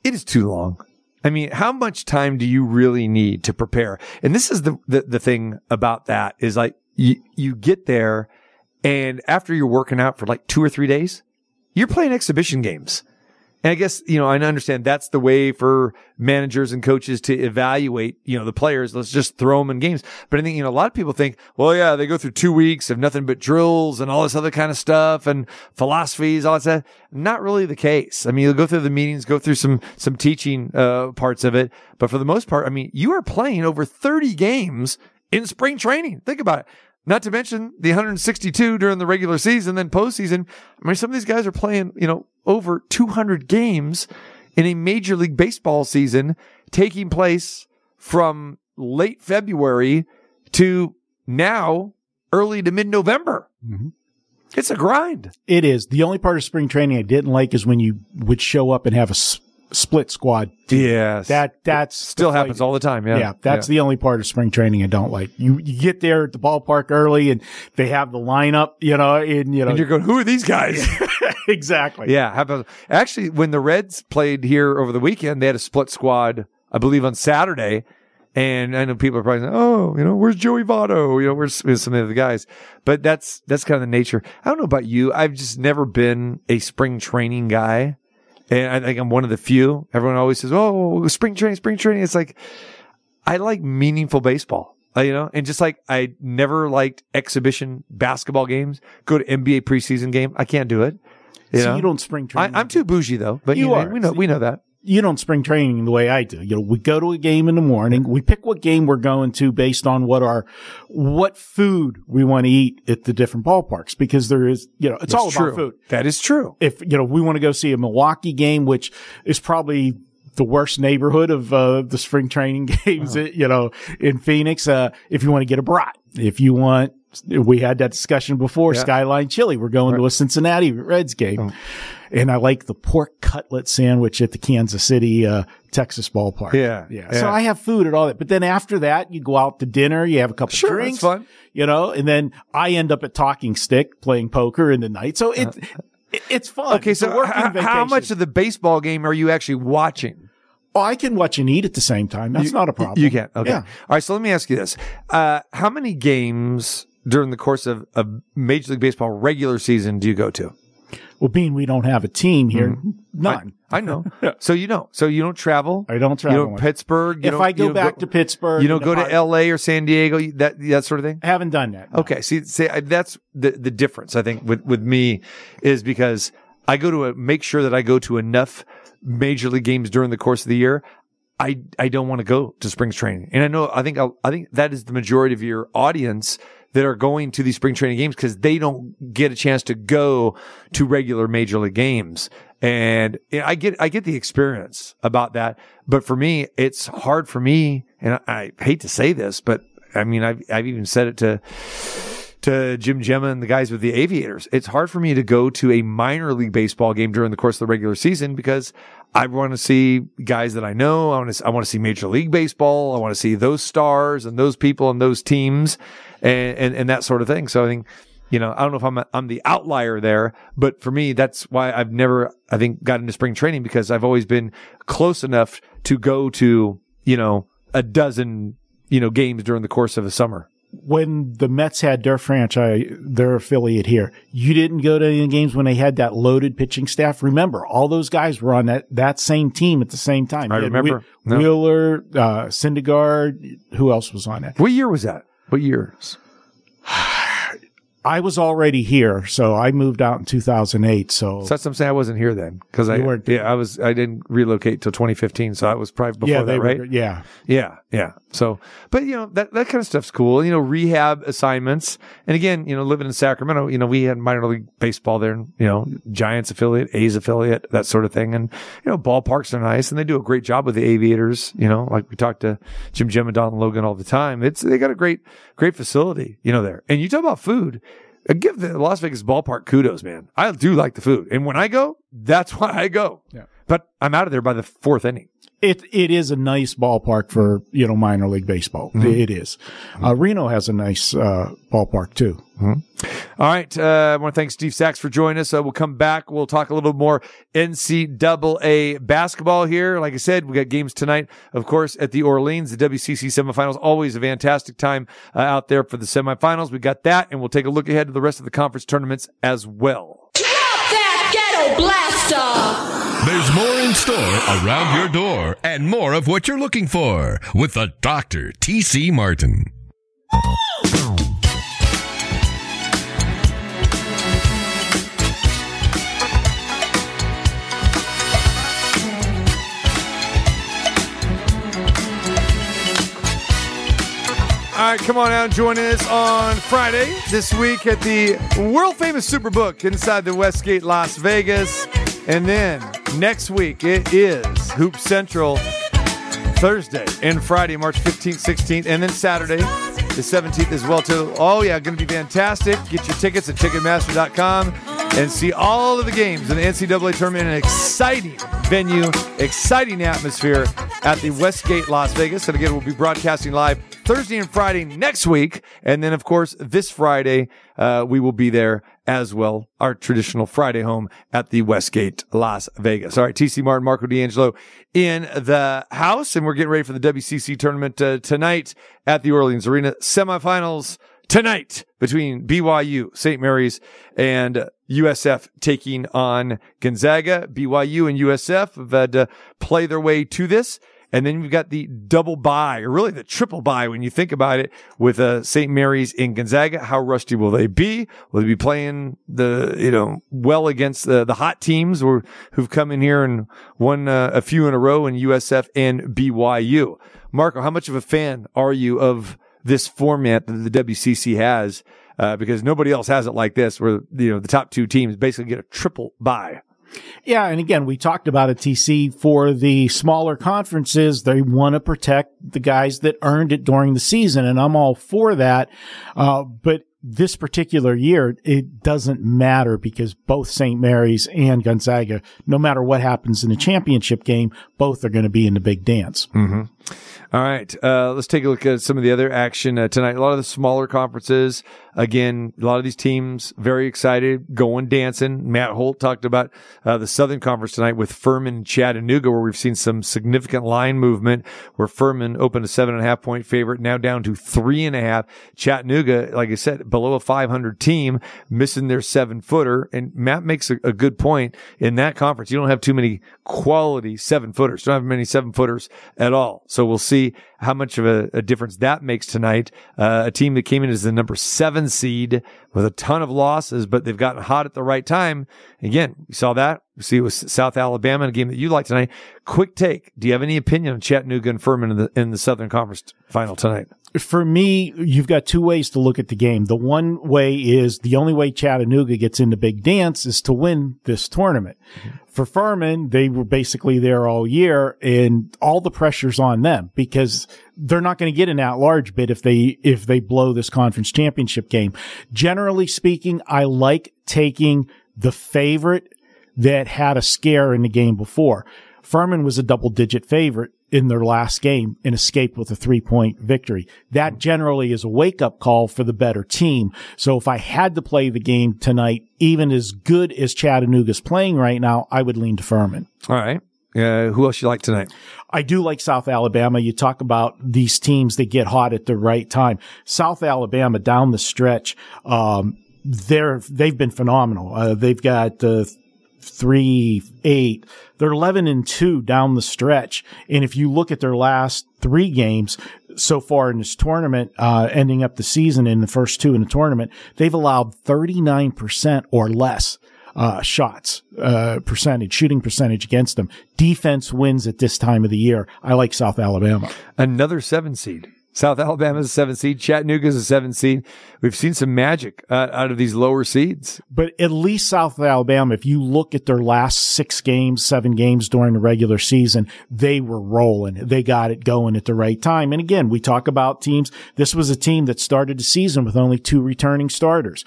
it is too long. I mean, how much time do you really need to prepare? And this is the the, the thing about that is like you you get there, and after you're working out for like two or three days, you're playing exhibition games. And I guess, you know, I understand that's the way for managers and coaches to evaluate, you know, the players. Let's just throw them in games. But I think, you know, a lot of people think, well, yeah, they go through two weeks of nothing but drills and all this other kind of stuff and philosophies, all that stuff. Not really the case. I mean, you'll go through the meetings, go through some, some teaching, uh, parts of it. But for the most part, I mean, you are playing over 30 games in spring training. Think about it. Not to mention the 162 during the regular season, then postseason. I mean, some of these guys are playing, you know, over 200 games in a major league baseball season taking place from late February to now early to mid November. Mm-hmm. It's a grind. It is. The only part of spring training I didn't like is when you would show up and have a split squad. Yes. That that's still happens all the time. Yeah. Yeah, that's the only part of spring training I don't like. You you get there at the ballpark early and they have the lineup, you know, and you know And you're going, who are these guys? exactly. Yeah. About, actually, when the Reds played here over the weekend, they had a split squad, I believe, on Saturday. And I know people are probably saying, "Oh, you know, where's Joey Votto? You know, where's, where's some of the guys?" But that's that's kind of the nature. I don't know about you. I've just never been a spring training guy, and I think I'm one of the few. Everyone always says, "Oh, spring training, spring training." It's like I like meaningful baseball. uh, You know, and just like I never liked exhibition basketball games, go to NBA preseason game. I can't do it. You So know? you don't spring train. I, I'm too bougie though, but you, You know, are. we know we know that. You don't spring training the way I do. You know, we go to a game in the morning. We pick what game we're going to based on what our, what food we want to eat at the different ballparks because there is, you know, it's all true. about food. That is true. If, you know, we want to go see a Milwaukee game, which is probably the worst neighborhood of, uh, the spring training games, Uh-huh. you know, in Phoenix, uh, if you want to get a brat, if you want, we had that discussion before Yeah. Skyline Chili. We're going to a Cincinnati Reds game. Oh. And I like the pork cutlet sandwich at the Kansas City, uh, Texas ballpark. Yeah, Yeah. yeah. So I have food and all that. But then after that, you go out to dinner, you have a couple Sure, drinks. fun. You know, and then I end up at Talking Stick playing poker in the night. So it, it it's fun. Uh-huh. Okay, It's so h- how much of the baseball game are you actually watching? Oh, I can watch and eat at the same time. That's not a problem. You can. Okay. Yeah. All right. So let me ask you this: uh, How many games during the course of a Major League Baseball regular season do you go to? Well, being we don't have a team here, mm-hmm. none. I know. So you don't. So you don't travel. I don't travel. You don't. Pittsburgh. You if I go back to Pittsburgh, you don't go to I- L.A. or San Diego. That that sort of thing. I haven't done that. no. Okay. See, see, I- that's the the difference. I think with with me is because I go to a, make sure that I go to enough major league games during the course of the year. I I don't want to go to spring training, and I know I think I'll, I think that is the majority of your audience that are going to these spring training games because they don't get a chance to go to regular major league games. And I get I get the experience about that, but for me, it's hard for me, and I, I hate to say this, but I mean I've I've even said it to to Jim Gemma and the guys with the Aviators. It's hard for me to go to a minor league baseball game during the course of the regular season because I want to see guys that I know. I want to I want to see Major League Baseball. I want to see those stars and those people and those teams and and, and that sort of thing. So I think you know, I don't know if I'm a, I'm the outlier there, but for me, that's why I've never, I think, got into spring training because I've always been close enough to go to, you know, a dozen, you know, games during the course of a summer. when the Mets had their franchise, their affiliate here, you didn't go to any games when they had that loaded pitching staff. Remember, all those guys were on that, that same team at the same time. I remember. Whe- No. Wheeler, uh, Syndergaard. Who else was on it? What year was that? What years? I was already here, so I moved out in 2008. So, So that's what I'm saying. I wasn't here then because I weren't yeah I was I didn't relocate till 2015, so I was probably before yeah, that, right? were, yeah. Yeah, yeah. So, but you know that that kind of stuff's cool. You know, rehab assignments, and again, you know, living in Sacramento, you know, we had minor league baseball there, and you know, Giants affiliate, A's affiliate, that sort of thing, and you know, ballparks are nice, and they do a great job with the Aviators. You know, like we talk to Jim Jim and Don Logan all the time. It's they got a great great facility, you know, there. And you talk about food. I give the Las Vegas ballpark kudos, man. I do like the food, and when I go, that's why I go. Yeah. But I'm out of there by the fourth inning. It it is a nice ballpark for you know minor league baseball. Mm-hmm. It is. Uh, Reno has a nice uh, ballpark too. All right. Uh, I want to thank Steve Sax for joining us. Uh, we'll come back. We'll talk a little more NCAA basketball here. Like I said, we got games tonight, of course, at the Orleans, the WCC semifinals. Always a fantastic time uh, out there for the semifinals. We got that, and we'll take a look ahead to the rest of the conference tournaments as well. Drop that ghetto blaster! There's more in store around your door and more of what you're looking for with the Dr. T.C. Martin. All right, come on out and join us on Friday this week at the world famous Superbook inside the Westgate Las Vegas. And then next week it is Hoop Central Thursday and Friday, March 15th, 16th, and then Saturday, the 17th as well too. Oh yeah, going to be fantastic. Get your tickets at Ticketmaster.com and see all of the games in the NCAA tournament in an exciting venue, exciting atmosphere at the Westgate Las Vegas. And again, we'll be broadcasting live Thursday and Friday next week. And then, of course, this Friday, uh, we will be there as well. Our traditional Friday home at the Westgate Las Vegas. All right. TC Martin, Marco D'Angelo in the house. And we're getting ready for the WCC tournament uh, tonight at the Orleans Arena semifinals tonight between BYU, St. Mary's, and USF taking on Gonzaga. BYU and USF have had to play their way to this. And then we've got the double bye, or really the triple bye when you think about it, with uh, St. Mary's in Gonzaga. How rusty will they be? Will they be playing the, you know, well against the, the hot teams or who've come in here and won uh, a few in a row in USF and BYU? Marco, how much of a fan are you of this format that the WCC has? Uh, because nobody else has it like this, where you know the top two teams basically get a triple bye. Yeah, and again, we talked about a TC for the smaller conferences. They want to protect the guys that earned it during the season, and I'm all for that. Uh, but this particular year, it doesn't matter because both St. Mary's and Gonzaga, no matter what happens in the championship game, both are going to be in the big dance. Mm-hmm. All right, uh, let's take a look at some of the other action uh, tonight. A lot of the smaller conferences, again, a lot of these teams very excited, going dancing. Matt Holt talked about uh, the Southern Conference tonight with Furman Chattanooga, where we've seen some significant line movement. Where Furman opened a seven and a half point favorite, now down to three and a half. Chattanooga, like I said, below a 500 team, missing their seven footer. And Matt makes a, a good point in that conference. You don't have too many quality seven footers. Don't have many seven footers at all. So we'll see how much of a, a difference that makes tonight. Uh, a team that came in as the number seven seed with a ton of losses, but they've gotten hot at the right time. Again, we saw that. See it was South Alabama, in a game that you like tonight. Quick take. Do you have any opinion on Chattanooga and Furman in the, in the Southern Conference final tonight? For me, you've got two ways to look at the game. The one way is the only way Chattanooga gets into big dance is to win this tournament. Mm-hmm. For Furman, they were basically there all year and all the pressure's on them because they're not going to get an at-large bid if they, if they blow this conference championship game. Generally speaking, I like taking the favorite that had a scare in the game before. Furman was a double digit favorite in their last game and escaped with a three point victory. That generally is a wake up call for the better team. So if I had to play the game tonight, even as good as Chattanooga's playing right now, I would lean to Furman. All right. Uh, who else you like tonight? I do like South Alabama. You talk about these teams that get hot at the right time. South Alabama down the stretch, um, they're they've been phenomenal. Uh, they've got uh, three, eight. They're 11 and two down the stretch. And if you look at their last three games so far in this tournament, uh, ending up the season in the first two in the tournament, they've allowed 39% or less. Uh, shots, uh, percentage, shooting percentage against them. Defense wins at this time of the year. I like South Alabama. Another seven seed. South Alabama is a seven seed. Chattanooga is a seven seed. We've seen some magic uh, out of these lower seeds. But at least South Alabama, if you look at their last six games, seven games during the regular season, they were rolling. They got it going at the right time. And again, we talk about teams. This was a team that started the season with only two returning starters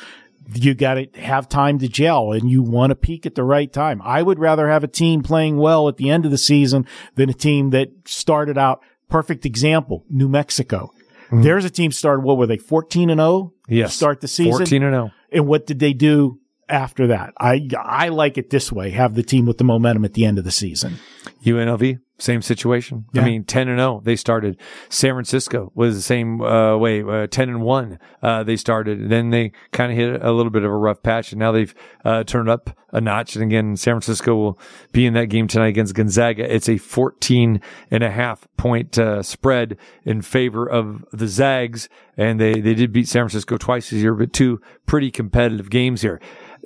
you got to have time to gel and you want to peak at the right time. I would rather have a team playing well at the end of the season than a team that started out perfect example, New Mexico. Mm-hmm. There's a team started, what were they, 14 and 0? Yes. Start the season. 14 and 0. And what did they do after that? I, I like it this way. Have the team with the momentum at the end of the season. UNLV, same situation. Yeah. I mean, 10 and 0, they started. San Francisco was the same uh, way, uh, 10 and 1, uh, they started. Then they kind of hit a little bit of a rough patch and now they've uh, turned up a notch. And again, San Francisco will be in that game tonight against Gonzaga. It's a 14 and a half point uh, spread in favor of the Zags. And they, they did beat San Francisco twice this year, but two pretty competitive games here.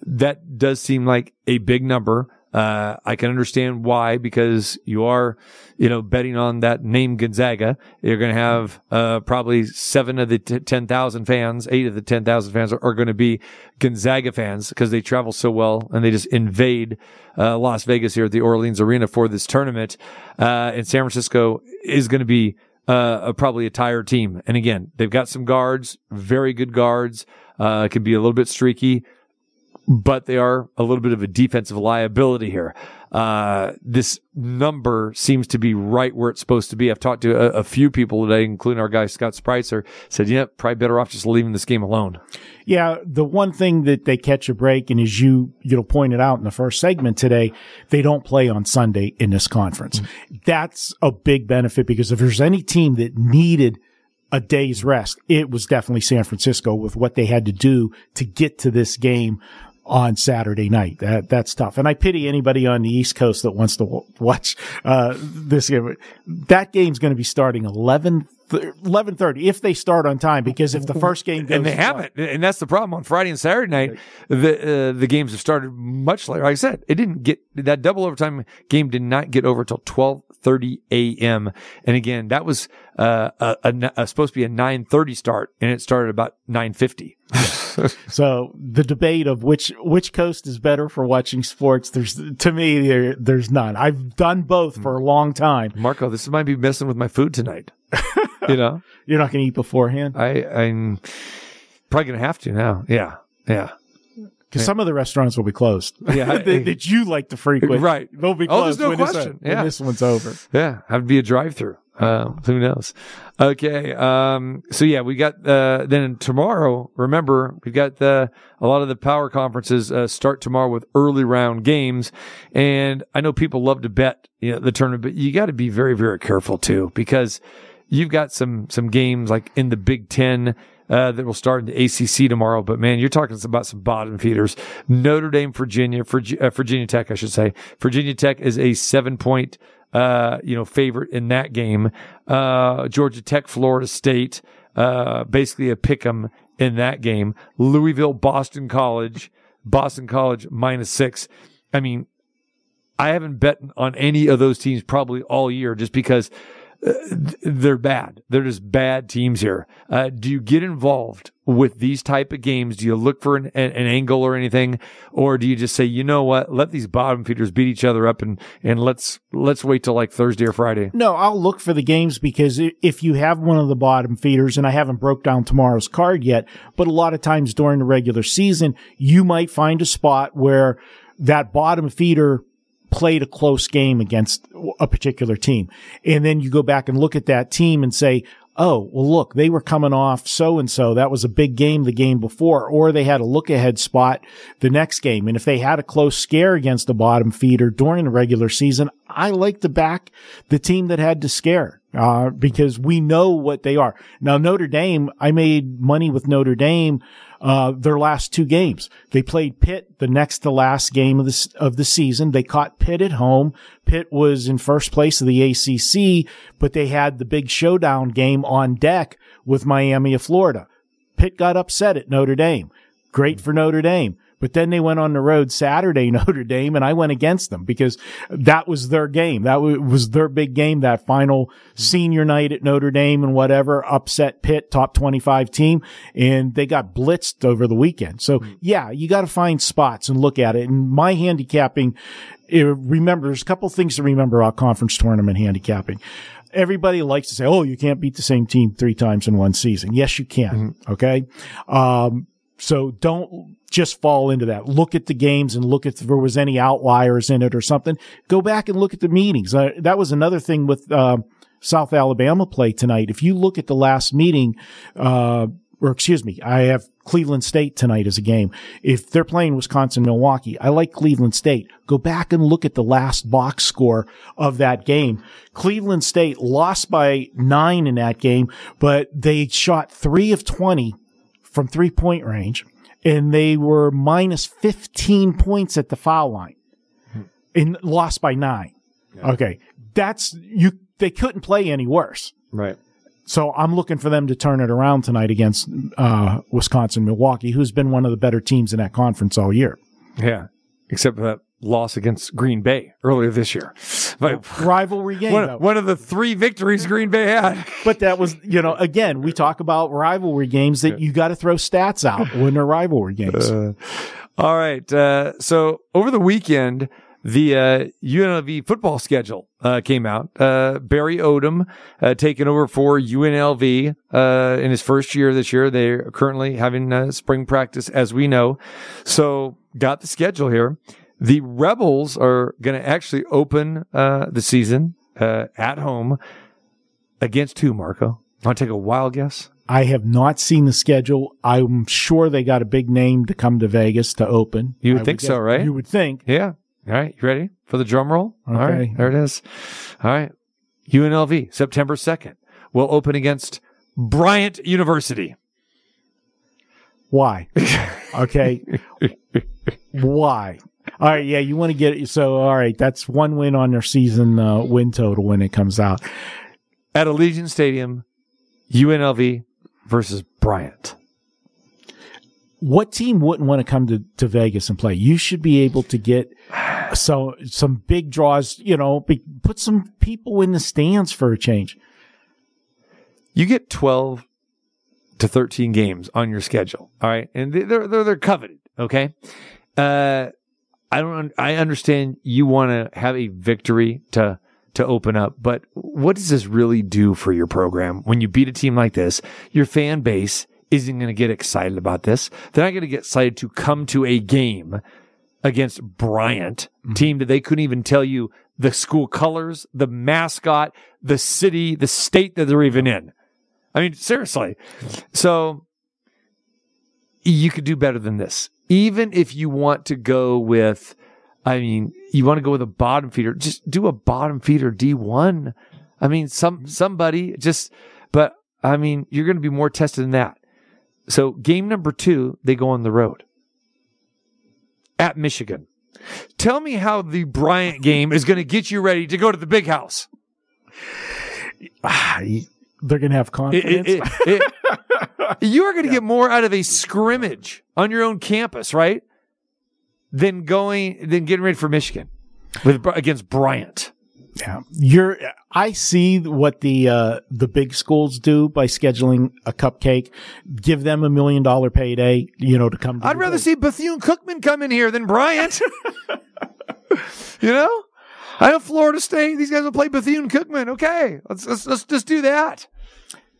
That does seem like a big number. Uh, I can understand why because you are, you know, betting on that name Gonzaga. You're going to have uh, probably seven of the t- ten thousand fans, eight of the ten thousand fans are, are going to be Gonzaga fans because they travel so well and they just invade uh, Las Vegas here at the Orleans Arena for this tournament. Uh, and San Francisco is going to be uh, probably a tired team. And again, they've got some guards, very good guards. Uh, can be a little bit streaky but they are a little bit of a defensive liability here. Uh, this number seems to be right where it's supposed to be. I've talked to a, a few people today, including our guy Scott Spicer, said, yeah, probably better off just leaving this game alone. Yeah, the one thing that they catch a break, and as you you know pointed out in the first segment today, they don't play on Sunday in this conference. That's a big benefit because if there's any team that needed a day's rest, it was definitely San Francisco with what they had to do to get to this game on Saturday night. That that's tough. And I pity anybody on the East Coast that wants to w- watch uh, this game. That game's going to be starting 11 11:30 if they start on time because if the first game goes and they haven't, and that's the problem on Friday and Saturday night. The uh, the games have started much later. Like I said, it didn't get that double overtime game did not get over till twelve thirty a.m. And again, that was uh, a, a, a supposed to be a nine thirty start, and it started about nine fifty. So the debate of which which coast is better for watching sports, there's to me there, there's none. I've done both for a long time. Marco, this might be messing with my food tonight. you know, You're not going to eat beforehand I I'm probably gonna have to now. Yeah, yeah. Because some of the restaurants will be closed. Yeah, that, that you like to frequent, Right. They'll be closed. Oh, there's no when, this- question. when Yeah. this one's over. Yeah, have to be a drive-through. Um, who knows? Okay. Um, so yeah, we got, uh, then tomorrow, remember, we've got the, a lot of the power conferences, uh, start tomorrow with early round games. And I know people love to bet, you know, the tournament, but you got to be very, very careful too, because you've got some, some games like in the Big Ten, uh, that will start in the ACC tomorrow. But man, you're talking about some bottom feeders. Notre Dame, Virginia, Virgi- uh, Virginia Tech, I should say. Virginia Tech is a seven point, uh, you know, favorite in that game. Uh, Georgia Tech, Florida State, uh, basically a pick 'em in that game. Louisville, Boston College, Boston College minus six. I mean, I haven't bet on any of those teams probably all year just because uh, they're bad. They're just bad teams here. Uh, do you get involved with these type of games? Do you look for an, an, an angle or anything, or do you just say, you know what, let these bottom feeders beat each other up and and let's let's wait till like Thursday or Friday? No, I'll look for the games because if you have one of the bottom feeders, and I haven't broke down tomorrow's card yet, but a lot of times during the regular season, you might find a spot where that bottom feeder played a close game against a particular team. And then you go back and look at that team and say, Oh, well, look, they were coming off so and so. That was a big game the game before, or they had a look ahead spot the next game. And if they had a close scare against the bottom feeder during the regular season, I like to back the team that had to scare, uh, because we know what they are. Now, Notre Dame, I made money with Notre Dame, uh, their last two games. They played Pitt the next to last game of the, of the season. They caught Pitt at home. Pitt was in first place of the ACC, but they had the big showdown game on deck with Miami of Florida. Pitt got upset at Notre Dame. Great for Notre Dame. But then they went on the road Saturday, Notre Dame, and I went against them because that was their game. That was their big game, that final hmm. senior night at Notre Dame and whatever, upset Pitt, top 25 team, and they got blitzed over the weekend. So hmm. yeah, you got to find spots and look at it. And my handicapping, remember, there's a couple things to remember about conference tournament handicapping everybody likes to say, "Oh, you can't beat the same team three times in one season." Yes, you can. Mm-hmm. Okay. Um, so don't just fall into that. Look at the games and look if there was any outliers in it or something. Go back and look at the meetings. Uh, that was another thing with, uh, South Alabama play tonight. If you look at the last meeting, uh, or excuse me, I have Cleveland State tonight as a game. If they're playing Wisconsin Milwaukee, I like Cleveland State. Go back and look at the last box score of that game. Cleveland State lost by nine in that game, but they shot three of 20 from three point range and they were minus 15 points at the foul line and lost by nine. Okay. That's you, they couldn't play any worse. Right. So I'm looking for them to turn it around tonight against uh, Wisconsin Milwaukee, who's been one of the better teams in that conference all year. Yeah. Except for that loss against Green Bay earlier this year. But Rivalry game, one, one of the three victories Green Bay had. but that was, you know, again, we talk about rivalry games that you got to throw stats out when they're rivalry games. Uh, all right. Uh, so over the weekend, the uh, UNLV football schedule uh, came out. Uh, Barry Odom uh, taking over for UNLV uh, in his first year this year. They're currently having uh, spring practice, as we know. So got the schedule here. The Rebels are going to actually open uh, the season uh, at home against who, Marco? Want to take a wild guess? I have not seen the schedule. I'm sure they got a big name to come to Vegas to open. You would I think so, guess- right? You would think. Yeah. All right. You ready for the drum roll? All right. There it is. All right. UNLV, September 2nd, will open against Bryant University. Why? Okay. Why? All right. Yeah. You want to get it. So, all right. That's one win on their season uh, win total when it comes out. At Allegiant Stadium, UNLV versus Bryant. What team wouldn't want to come to, to Vegas and play? You should be able to get so some big draws, you know, be, put some people in the stands for a change. You get 12 to 13 games on your schedule. All right. And they- they're, they're, they're coveted. Okay. Uh, I don't, I understand you want to have a victory to, to open up, but what does this really do for your program when you beat a team like this? Your fan base isn't going to get excited about this. They're not going to get excited to come to a game against Bryant, mm-hmm. team that they couldn't even tell you the school colors, the mascot, the city, the state that they're even in. I mean, seriously. So you could do better than this. Even if you want to go with, I mean, you want to go with a bottom feeder, just do a bottom feeder D1. I mean, some, somebody just, but I mean, you're going to be more tested than that. So game number two, they go on the road at Michigan. Tell me how the Bryant game is going to get you ready to go to the big house. They're going to have confidence. it- it- it- you are going to get more out of a scrimmage on your own campus, right? Than going, than getting ready for Michigan with against Bryant. Yeah, you're. I see what the uh, the big schools do by scheduling a cupcake, give them a million dollar payday. You know, to come. To I'd rather place. see Bethune Cookman come in here than Bryant. you know, I know Florida State. These guys will play Bethune Cookman. Okay, let's let's let's just do that.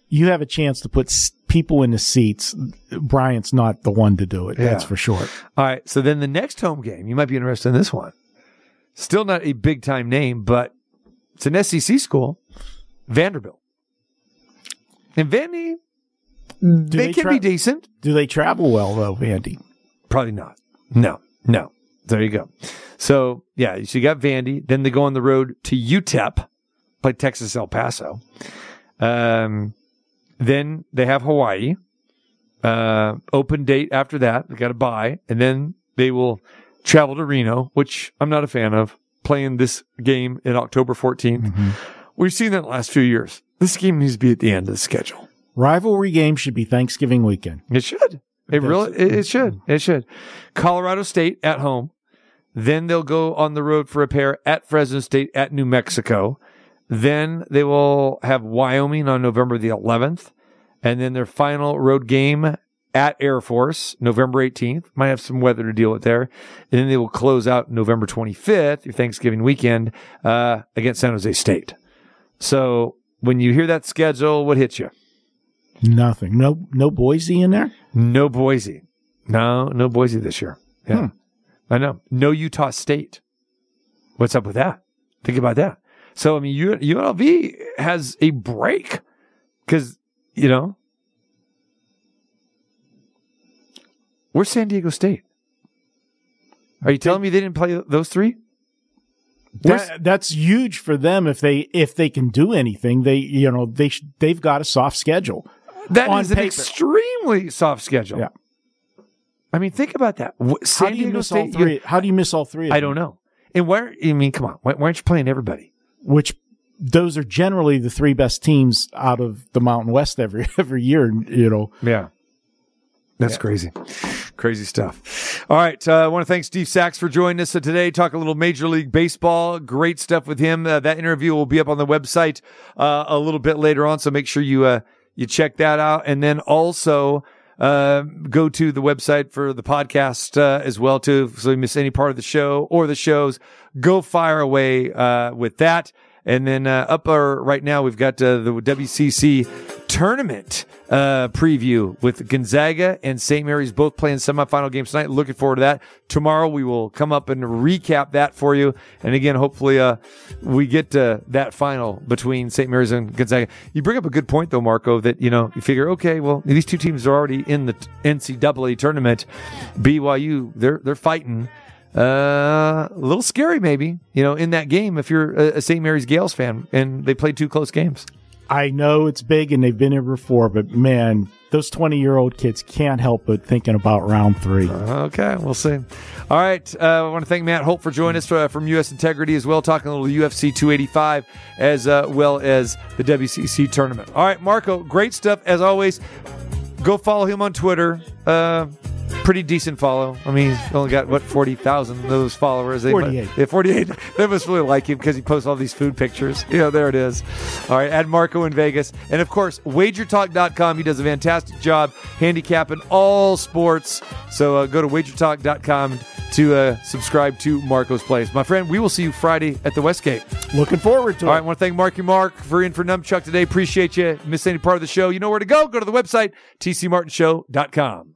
You have a chance to put people in the seats. Bryant's not the one to do it. That's for sure. All right. So then the next home game, you might be interested in this one. Still not a big time name, but it's an SEC school, Vanderbilt. And Vandy, Do they, can tra- be decent. Do they travel well though, Vandy? Probably not. No, no. There you go. So yeah, so you got Vandy. Then they go on the road to UTEP, play Texas El Paso. Um, then they have Hawaii. Uh, open date after that. They got to bye, and then they will travel to Reno, which I'm not a fan of. Playing this game in October 14th. We've seen that in the last few years. This game needs to be at the end of the schedule. Rivalry game should be Thanksgiving weekend. It should. It really, it, it should. It should. Colorado State at home. Then they'll go on the road for a pair at Fresno State at New Mexico. Then they will have Wyoming on November the 11th. And then their final road game at Air Force, November 18th. Might have some weather to deal with there. And then they will close out November 25th, your Thanksgiving weekend, uh, against San Jose State. So when you hear that schedule, what hits you? Nothing. No, no Boise in there. No Boise. No, no Boise this year. Yeah. I know. No Utah State. What's up with that? Think about that. So, I mean, UNLV has a break because, you know, Where's San Diego State? Are you telling me they didn't play those three? That, that's huge for them if they if they can do anything. They you know they sh- they've got a soft schedule. That is an paper. extremely soft schedule. Yeah. I mean, think about that. San How do you Diego miss State. all three? How do you miss all three? I don't know. And where I mean, come on. Why, why aren't you playing everybody? Which those are generally the three best teams out of the Mountain West every every year. You know, Yeah. That's crazy. Crazy stuff. All right. Uh, I want to thank Steve Sax for joining us today. Talk a little Major League Baseball. Great stuff with him. Uh, that interview will be up on the website uh, a little bit later on. So make sure you uh, you check that out. And then also uh, go to the website for the podcast uh, as well too. So you miss any part of the show or the shows, go fire away uh, with that. And then uh, up our, right now, we've got uh, the WCC tournament uh, preview with Gonzaga and St. Mary's both playing semifinal games tonight. Looking forward to that. Tomorrow we will come up and recap that for you. And again, hopefully, uh, we get to that final between St. Mary's and Gonzaga. You bring up a good point though, Marco, that, you know, you figure, okay, well, these two teams are already in the NCAA tournament. BYU, they're, they're fighting. Uh, a little scary, maybe, you know, in that game if you're a, a St. Mary's Gales fan and they played two close games. I know it's big and they've been here before, but man, those twenty year old kids can't help but thinking about round three. Okay, we'll see. All right, uh, I want to thank Matt Holt for joining us uh, from U.S. Integrity as well, talking a little UFC 285 as uh, well as the WCC tournament. All right, Marco, great stuff as always. Go follow him on Twitter. Uh, pretty decent follow. I mean, he's only got what forty thousand of those followers. They 48. yeah, forty-eight. They must really like him because he posts all these food pictures. You know, there it is. All right, add Marco in Vegas, and of course, WagerTalk.com. He does a fantastic job handicapping all sports. So uh, go to WagerTalk.com to uh, subscribe to Marco's Place. My friend, we will see you Friday at the Westgate. Looking forward to All it. All right, I want to thank Marky Mark for in for Numchuck today. Appreciate you. Miss any part of the show, you know where to go. Go to the website, tcmartinshow.com.